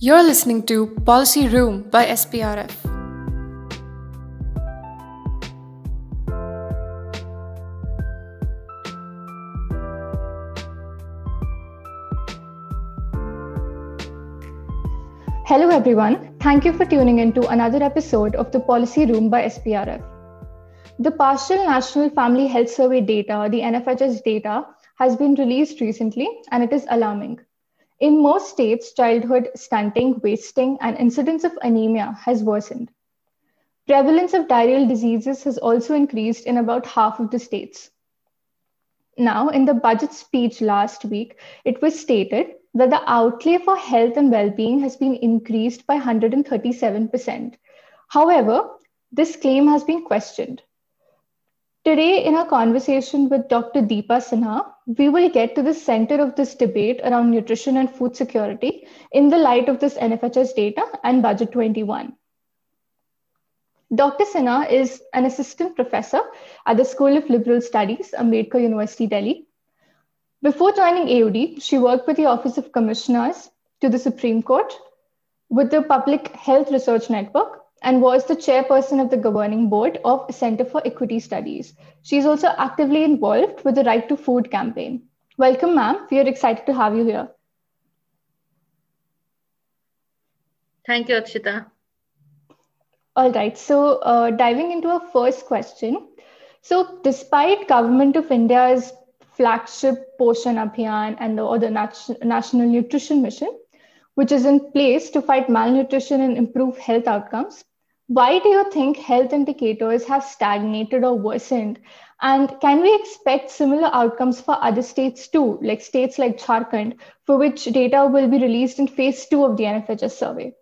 You're listening to Policy Room by SPRF. Hello, everyone. Thank you for tuning in to another episode of the Policy Room by SPRF. The Partial National Family Health Survey data, the NFHS data, has been released recently and it is alarming. In most states, childhood stunting, wasting, and incidence of anemia has worsened. Prevalence of diarrheal diseases has also increased in about half of the states. Now, in the budget speech last week, it was stated that the outlay for health and well being has been increased by 137%. However, this claim has been questioned. Today, in our conversation with Dr. Deepa Sinha, we will get to the center of this debate around nutrition and food security in the light of this NFHS data and Budget 21. Dr. Sinha is an assistant professor at the School of Liberal Studies, Ambedkar University, Delhi. Before joining AUD, she worked with the Office of Commissioners to the Supreme Court, with the Public Health Research Network, and was the chairperson of the governing board of Center for Equity Studies. She is also actively involved with the Right to Food campaign. Welcome, ma'am. We are excited to have you here. Thank you, Akshita. All right. So, uh, diving into our first question. So, despite Government of India's flagship Poshan Abhiyan and the, or the Nat- National Nutrition Mission, which is in place to fight malnutrition and improve health outcomes, why do you think health indicators have stagnated or worsened? And can we expect similar outcomes for other states too, like states like Jharkhand, for which data will be released in phase two of the NFHS survey?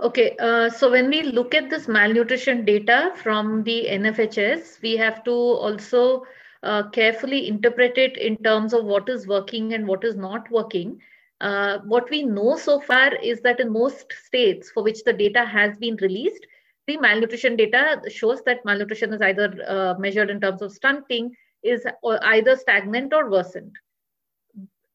Okay, uh, so when we look at this malnutrition data from the NFHS, we have to also uh, carefully interpret it in terms of what is working and what is not working. Uh, what we know so far is that in most states for which the data has been released, the malnutrition data shows that malnutrition is either uh, measured in terms of stunting, is either stagnant or worsened.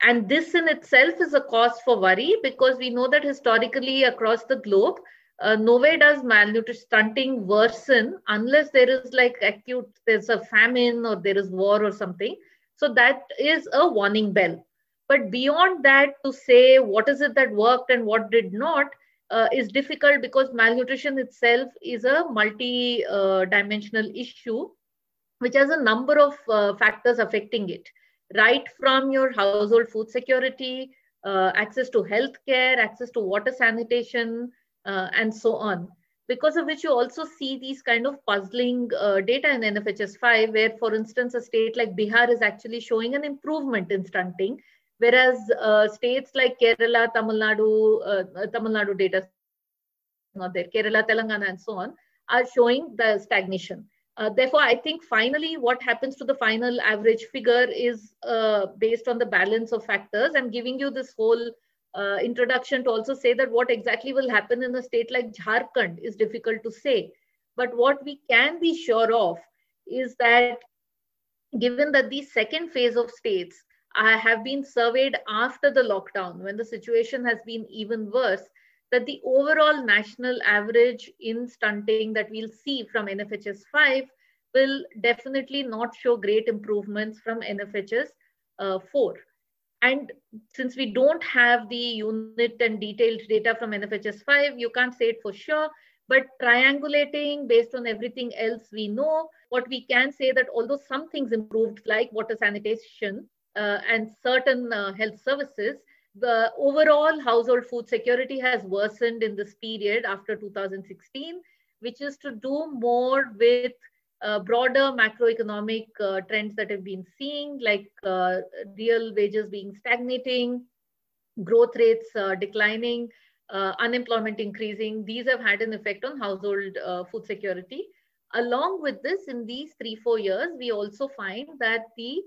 And this in itself is a cause for worry because we know that historically across the globe, uh, nowhere does malnutrition stunting worsen unless there is like acute, there's a famine or there is war or something. So that is a warning bell but beyond that, to say what is it that worked and what did not uh, is difficult because malnutrition itself is a multi-dimensional uh, issue, which has a number of uh, factors affecting it, right from your household food security, uh, access to healthcare, access to water sanitation, uh, and so on. Because of which you also see these kind of puzzling uh, data in NFHS 5, where, for instance, a state like Bihar is actually showing an improvement in stunting, Whereas uh, states like Kerala, Tamil Nadu, uh, Tamil Nadu data not there, Kerala, Telangana, and so on, are showing the stagnation. Uh, therefore, I think finally what happens to the final average figure is uh, based on the balance of factors. I'm giving you this whole uh, introduction to also say that what exactly will happen in a state like Jharkhand is difficult to say. But what we can be sure of is that given that the second phase of states have been surveyed after the lockdown when the situation has been even worse that the overall national average in stunting that we'll see from NFHS 5 will definitely not show great improvements from NFHS uh, 4. And since we don't have the unit and detailed data from NFHS 5, you can't say it for sure. But triangulating based on everything else we know, what we can say that although some things improved, like water sanitation, and certain uh, health services, the overall household food security has worsened in this period after 2016, which is to do more with uh, broader macroeconomic uh, trends that have been seeing, like uh, real wages being stagnating, growth rates uh, declining, unemployment increasing. These have had an effect on household food security. Along with this, in these three, four years, we also find that the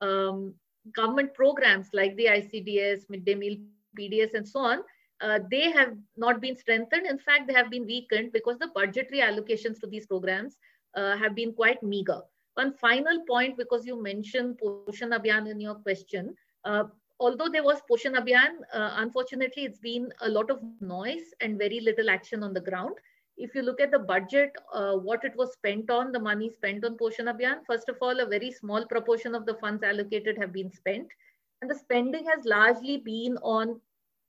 um, government programs like the ICDS, midday meal, PDS, and so on, uh, they have not been strengthened. In fact, they have been weakened because the budgetary allocations to these programs uh, have been quite meager. One final point, because you mentioned Poshan Abhiyan in your question, Uh, although there was Poshan Abhiyan, uh, unfortunately, it's been a lot of noise and very little action on the ground. If you look at the budget, uh, what it was spent on, the money spent on Poshan Abhiyan, first of all, a very small proportion of the funds allocated have been spent. And the spending has largely been on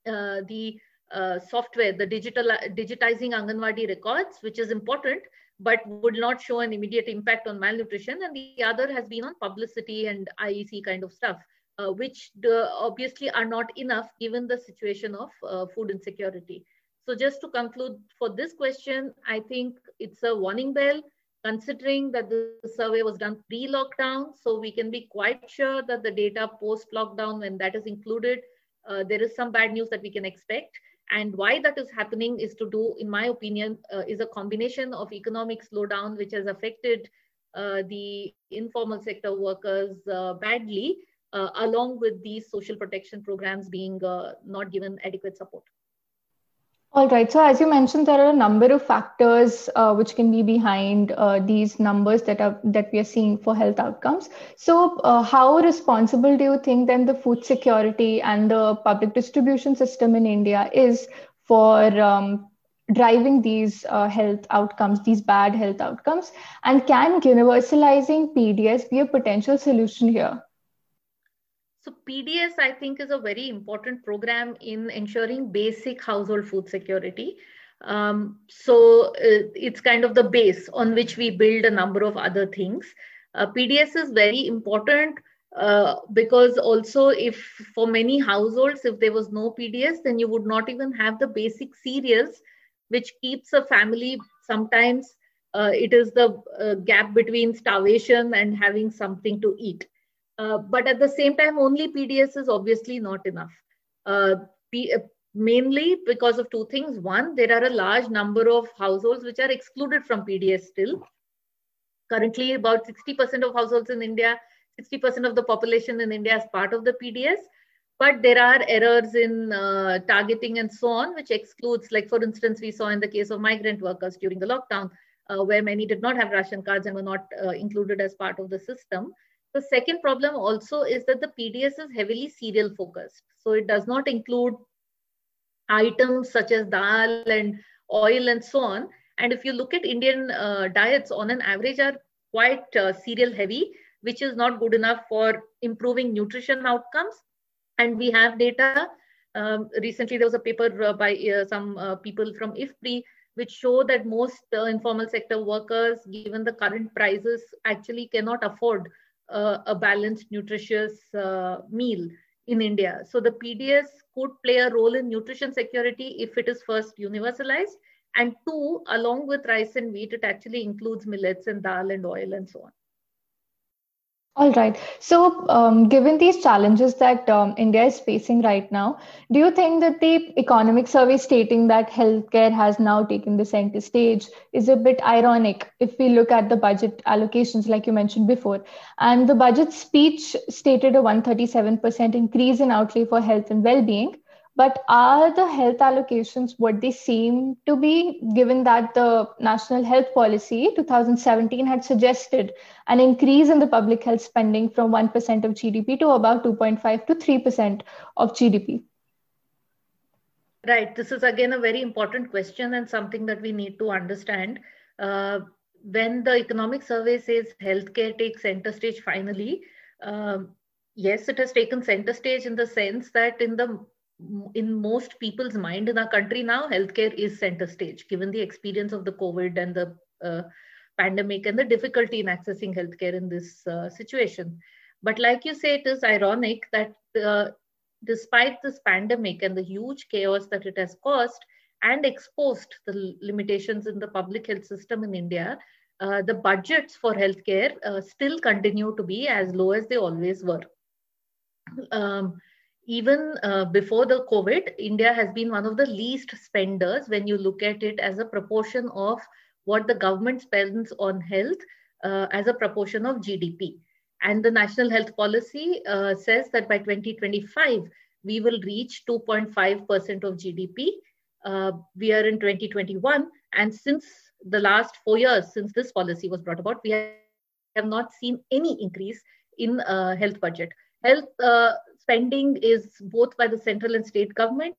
uh, the uh, software, the digital digitizing Anganwadi records, which is important, but would not show an immediate impact on malnutrition. And the other has been on publicity and IEC kind of stuff, uh, which the, obviously are not enough given the situation of uh, food insecurity. So just to conclude for this question, I think it's a warning bell considering that the survey was done pre-lockdown. So we can be quite sure that the data post-lockdown, when that is included, uh, there is some bad news that we can expect. And why that is happening is to do, in my opinion, uh, is a combination of economic slowdown, which has affected uh, the informal sector workers uh, badly, uh, along with these social protection programs being uh, not given adequate support. All right. So, as you mentioned, there are a number of factors uh, which can be behind uh, these numbers that are that we are seeing for health outcomes. So, uh, how responsible do you think then the food security and the public distribution system in India is for um, driving these uh, health outcomes, these bad health outcomes, and can universalizing PDS be a potential solution here? So PDS, I think, is a very important program in ensuring basic household food security. Um, so uh, it's kind of the base on which we build a number of other things. Uh, PDS is very important uh, because also if for many households, if there was no PDS, then you would not even have the basic cereals, which keeps a family sometimes uh, it is the uh, gap between starvation and having something to eat. Uh, but at the same time, only PDS is obviously not enough. Uh, P, uh, mainly because of two things. One, there are a large number of households which are excluded from PDS still. Currently, about 60% of households in India, 60% of the population in India is part of the PDS. But there are errors in uh, targeting and so on, which excludes, like for instance, we saw in the case of migrant workers during the lockdown, uh, where many did not have ration cards and were not included as part of the system. The second problem also is that the PDS is heavily cereal focused. So it does not include items such as dal and oil and so on. And if you look at Indian uh, diets on an average are quite uh, cereal heavy, which is not good enough for improving nutrition outcomes. And we have data. Um, recently, there was a paper uh, by uh, some uh, people from IFPRI which show that most uh, informal sector workers, given the current prices, actually cannot afford uh, a balanced, nutritious uh, meal in India. So the PDS could play a role in nutrition security if it is first universalized. And two, along with rice and wheat, it actually includes millets and dal and oil and so on. All right. So, um, given these challenges that um, India is facing right now, do you think that the economic survey stating that healthcare has now taken the center stage is a bit ironic if we look at the budget allocations, like you mentioned before? And the budget speech stated a 137% increase in outlay for health and well being, but are the health allocations what they seem to be, given that the National Health Policy 2017 had suggested an increase in the public health spending from 1% of GDP to about 2.5 to 3% of GDP? Right. This is again a very important question and something that we need to understand. Uh, when the economic survey says healthcare takes center stage finally, um, yes, it has taken center stage in the sense that in the in most people's mind in our country now, healthcare is center stage, given the experience of the COVID and the uh, pandemic and the difficulty in accessing healthcare in this uh, situation. But like you say, it is ironic that uh, despite this pandemic and the huge chaos that it has caused and exposed the limitations in the public health system in India, uh, the budgets for healthcare uh, still continue to be as low as they always were. Um, even uh, before the COVID, India has been one of the least spenders when you look at it as a proportion of what the government spends on health uh, as a proportion of GDP. And the National Health Policy uh, says that by 2025, we will reach 2.5% of GDP. Uh, we are in 2021. And since the last four years, since this policy was brought about, we have not seen any increase in uh, health budget. Health uh, spending is both by the central and state government,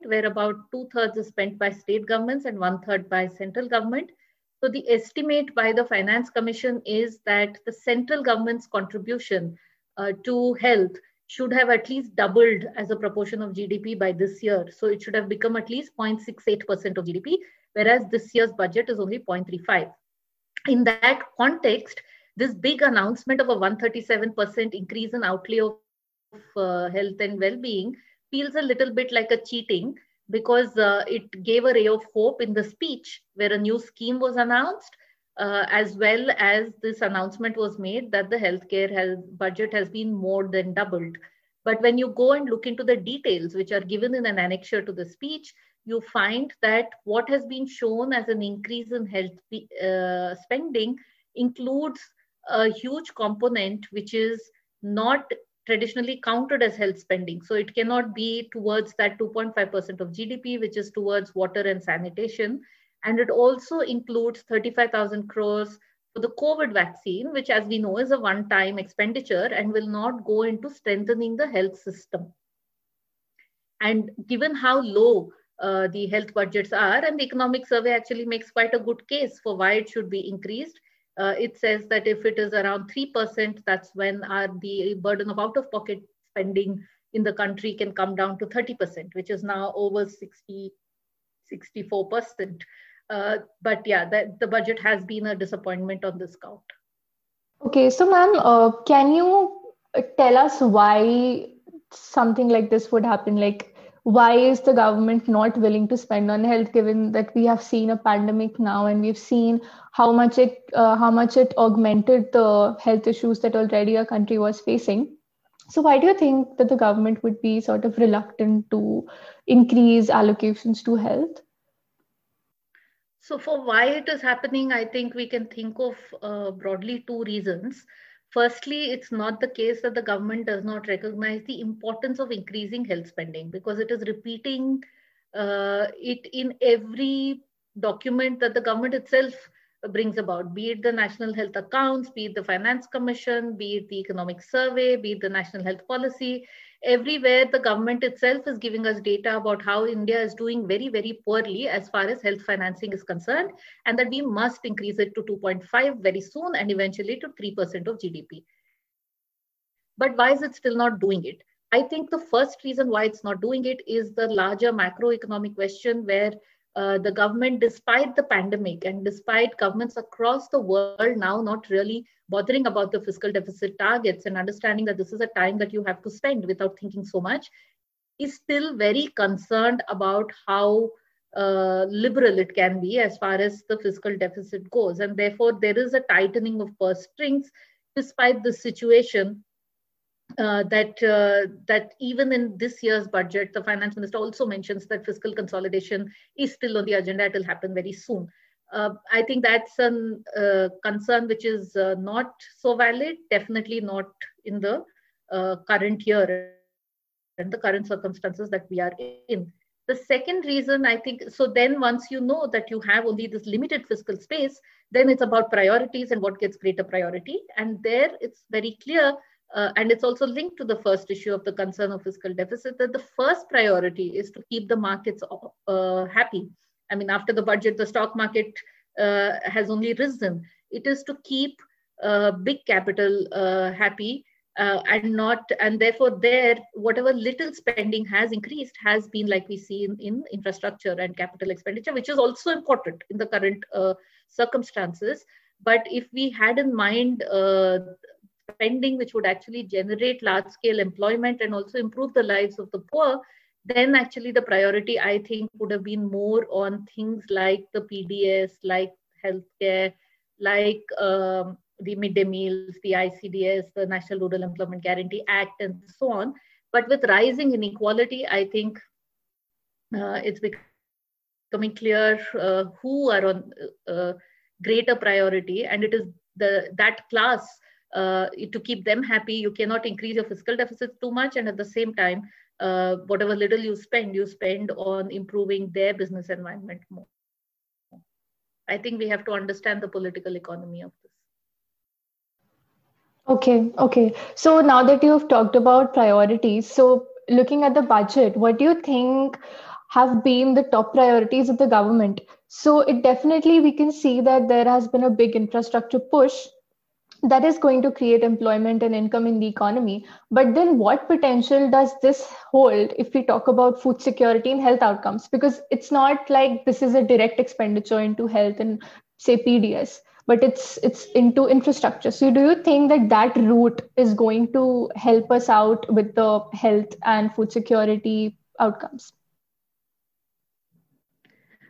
where about two thirds is spent by state governments and one third by central government. So the estimate by the Finance Commission is that the central government's contribution uh, to health should have at least doubled as a proportion of GDP by this year. So it should have become at least 0.68% of GDP, whereas this year's budget is only 0.35. In that context, this big announcement of a 137% increase in outlay of uh, health and well-being feels a little bit like a cheating because uh, it gave a ray of hope in the speech where a new scheme was announced uh, as well as this announcement was made that the healthcare health budget has been more than doubled. But when you go and look into the details, which are given in an annexure to the speech, you find that what has been shown as an increase in health uh, spending includes a huge component which is not traditionally counted as health spending. So it cannot be towards that 2.5% of GDP, which is towards water and sanitation. And it also includes 35,000 crores for the COVID vaccine, which as we know is a one-time expenditure and will not go into strengthening the health system. And given how low uh, the health budgets are, and the economic survey actually makes quite a good case for why it should be increased. Uh, it says that if it is around 3%, that's when our, the burden of out-of-pocket spending in the country can come down to 30%, which is now over 60, 64%. Uh, but yeah, the budget has been a disappointment on this count. Okay, so ma'am, uh, can you tell us why something like this would happen? Like, why is the government not willing to spend on health, given that we have seen a pandemic now and we've seen how much it uh, how much it augmented the health issues that already our country was facing? So, why do you think that the government would be sort of reluctant to increase allocations to health? So for why it is happening, I think we can think of uh, broadly two reasons. Firstly, it's not the case that the government does not recognize the importance of increasing health spending because it is repeating uh, it in every document that the government itself brings about, be it the National Health Accounts, be it the Finance Commission, be it the Economic Survey, be it the National Health Policy everywhere the government itself is giving us data about how India is doing very, very poorly as far as health financing is concerned, and that we must increase it to 2.5 very soon and eventually to 3% of GDP. But why is it still not doing it? I think the first reason why it's not doing it is the larger macroeconomic question where uh, the government, despite the pandemic and despite governments across the world now not really bothering about the fiscal deficit targets and understanding that this is a time that you have to spend without thinking so much, is still very concerned about how uh, liberal it can be as far as the fiscal deficit goes. And therefore, there is a tightening of purse strings despite the situation uh, that uh, that even in this year's budget, the finance minister also mentions that fiscal consolidation is still on the agenda. It will happen very soon. Uh, I think that's a uh, concern which is uh, not so valid. Definitely not in the uh, current year and the current circumstances that we are in. The second reason, I think, so then once you know that you have only this limited fiscal space, then it's about priorities and what gets greater priority. And there it's very clear uh, and it's also linked to the first issue of the concern of fiscal deficit that the first priority is to keep the markets uh, happy. I mean, after the budget, the stock market uh, has only risen. It is to keep uh, big capital uh, happy uh, and not, and therefore, there, whatever little spending has increased has been like we see in, in infrastructure and capital expenditure, which is also important in the current circumstances. But if we had in mind spending which would actually generate large scale employment and also improve the lives of the poor, then actually the priority, I think, would have been more on things like the PDS, like healthcare, like um, the midday meals, the ICDS, the National Rural Employment Guarantee Act, and so on. But with rising inequality, I think uh, it's becoming clear uh, who are on uh, greater priority, and it is the that class uh, to keep them happy. You cannot increase your fiscal deficits too much. And at the same time, uh, whatever little you spend, you spend on improving their business environment more. I think we have to understand the political economy of this. Okay, okay. So now that you've talked about priorities, so looking at the budget, what do you think have been the top priorities of the government? So it definitely we can see that there has been a big infrastructure push that is going to create employment and income in the economy. But then, what potential does this hold if we talk about food security and health outcomes? Because it's not like this is a direct expenditure into health and say PDS, but it's it's into infrastructure. So, do you think that that route is going to help us out with the health and food security outcomes?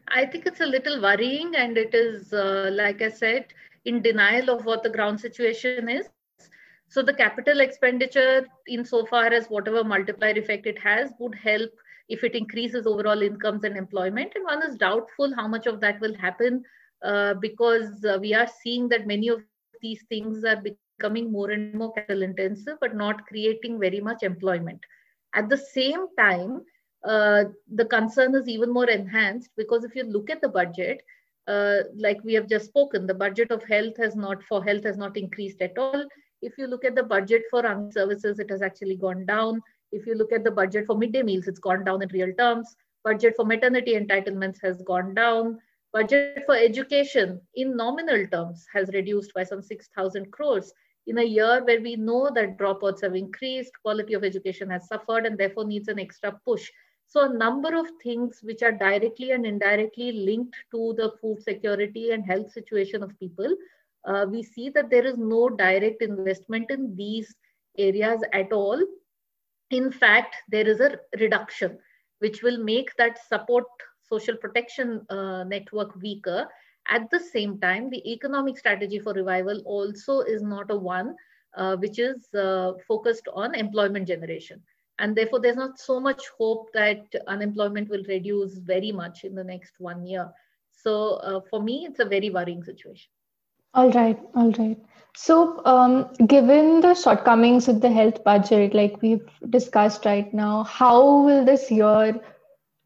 I think it's a little worrying, and it is, uh, like I said, in denial of what the ground situation is. So the capital expenditure, insofar as whatever multiplier effect it has, would help if it increases overall incomes and employment. And one is doubtful how much of that will happen uh, because uh, we are seeing that many of these things are becoming more and more capital intensive, but not creating very much employment. At the same time, uh, the concern is even more enhanced because if you look at the budget, uh, like we have just spoken, the budget of health has not for health has not increased at all. If you look at the budget for armed services, it has actually gone down. If you look at the budget for midday meals, it's gone down in real terms. Budget for maternity entitlements has gone down. Budget for education in nominal terms has reduced by some 6,000 crores in a year where we know that dropouts have increased, quality of education has suffered, and therefore needs an extra push. So a number of things which are directly and indirectly linked to the food security and health situation of people. Uh, we see that there is no direct investment in these areas at all. In fact, there is a reduction, which will make that support social protection uh, network weaker. At the same time, the economic strategy for revival also is not a one uh, which is uh, focused on employment generation and therefore there's not so much hope that unemployment will reduce very much in the next one year. So uh, for me it's a very worrying situation. All right all right. So um, given the shortcomings of the health budget like we've discussed right now how will this year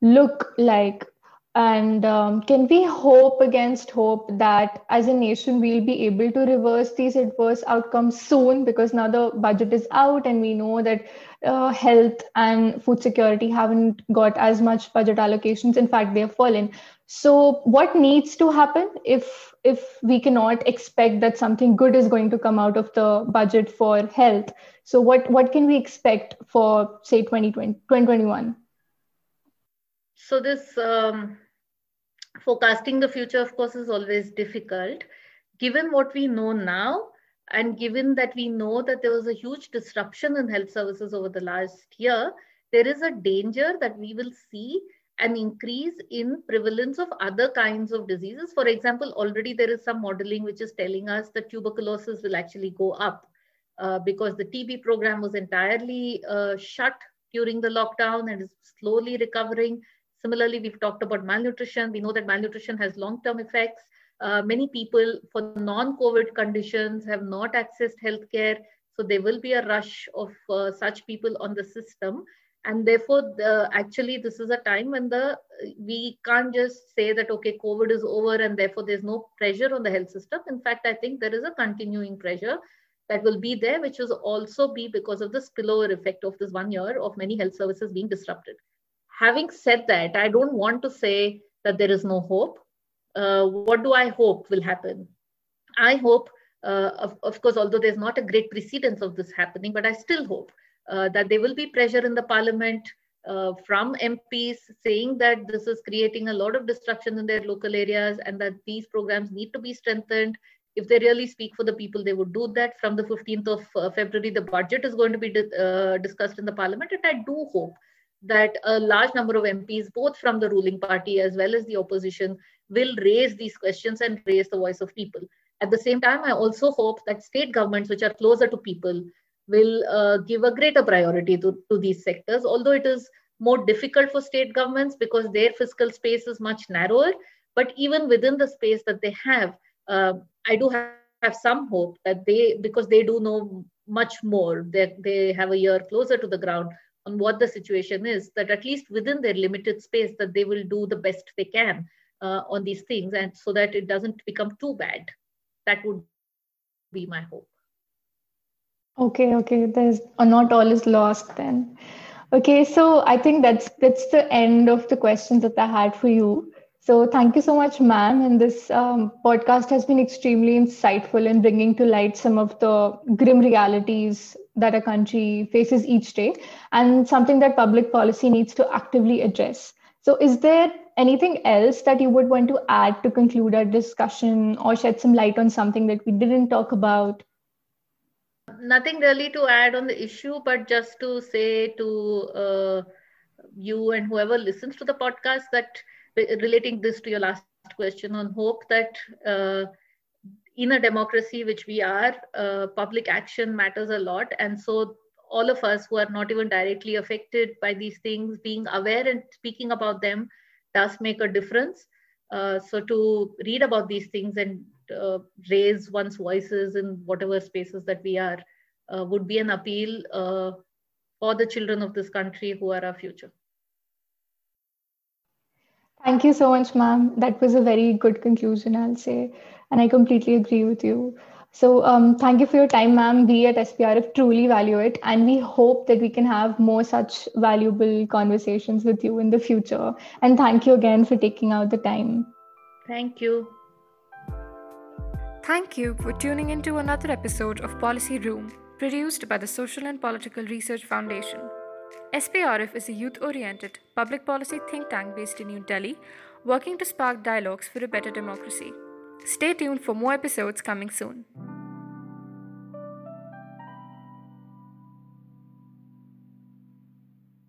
look like and um, can we hope against hope that as a nation we'll be able to reverse these adverse outcomes soon because now the budget is out and we know that uh, health and food security haven't got as much budget allocations. In fact, they have fallen. So, what needs to happen if if we cannot expect that something good is going to come out of the budget for health? So, what what can we expect for say 2020, 2021? So this um, forecasting the future, of course, is always difficult. Given what we know now, and given that we know that there was a huge disruption in health services over the last year, there is a danger that we will see an increase in prevalence of other kinds of diseases. For example, already there is some modeling which is telling us that tuberculosis will actually go up uh, because the TB program was entirely uh, shut during the lockdown and is slowly recovering. Similarly, we've talked about malnutrition. We know that malnutrition has long-term effects. Uh, many people for non-COVID conditions have not accessed healthcare. So there will be a rush of uh, such people on the system. And therefore, the, actually, this is a time when the we can't just say that, okay, COVID is over and therefore there's no pressure on the health system. In fact, I think there is a continuing pressure that will be there, which will also be because of the spillover effect of this one year of many health services being disrupted having said that, I don't want to say that there is no hope. Uh, what do I hope will happen? I hope, uh, of, of, course, although there's not a great precedence of this happening, but I still hope uh, that there will be pressure in the parliament uh, from MPs saying that this is creating a lot of destruction in their local areas and that these programs need to be strengthened. If they really speak for the people, they would do that. From the 15th of uh, February, the budget is going to be di uh, discussed in the parliament. And I do hope that a large number of MPs, both from the ruling party as well as the opposition, will raise these questions and raise the voice of people. At the same time, I also hope that state governments, which are closer to people, will uh, give a greater priority to, to these sectors, although it is more difficult for state governments because their fiscal space is much narrower. But even within the space that they have, uh, I do have, have some hope that they, because they do know much more, that they have a year closer to the ground, on what the situation is that at least within their limited space that they will do the best they can uh, on these things and so that it doesn't become too bad that would be my hope Okay, okay. There's uh, not all is lost then. Okay, so I think that's that's the end of the questions that I had for you. So thank you so much, ma'am. And this um, podcast has been extremely insightful in bringing to light some of the grim realities that a country faces each day and something that public policy needs to actively address. So, is there anything else that you would want to add to conclude our discussion or shed some light on something that we didn't talk about? Nothing really to add on the issue, but just to say to uh, you and whoever listens to the podcast that relating this to your last question on hope that uh, in a democracy which we are uh, public action matters a lot. And so all of us who are not even directly affected by these things being aware and speaking about them does make a difference. Uh, so to read about these things and uh, raise one's voices in whatever spaces that we are uh, would be an appeal uh, for the children of this country who are our future Thank you so much, ma'am. That was a very good conclusion, I'll say. And I completely agree with you. So, um, thank you for your time, ma'am. We at SPRF truly value it. And we hope that we can have more such valuable conversations with you in the future. And thank you again for taking out the time. Thank you. Thank you for tuning into another episode of Policy Room, produced by the Social and Political Research Foundation. SPRF is a youth oriented public policy think tank based in New Delhi, working to spark dialogues for a better democracy. Stay tuned for more episodes coming soon.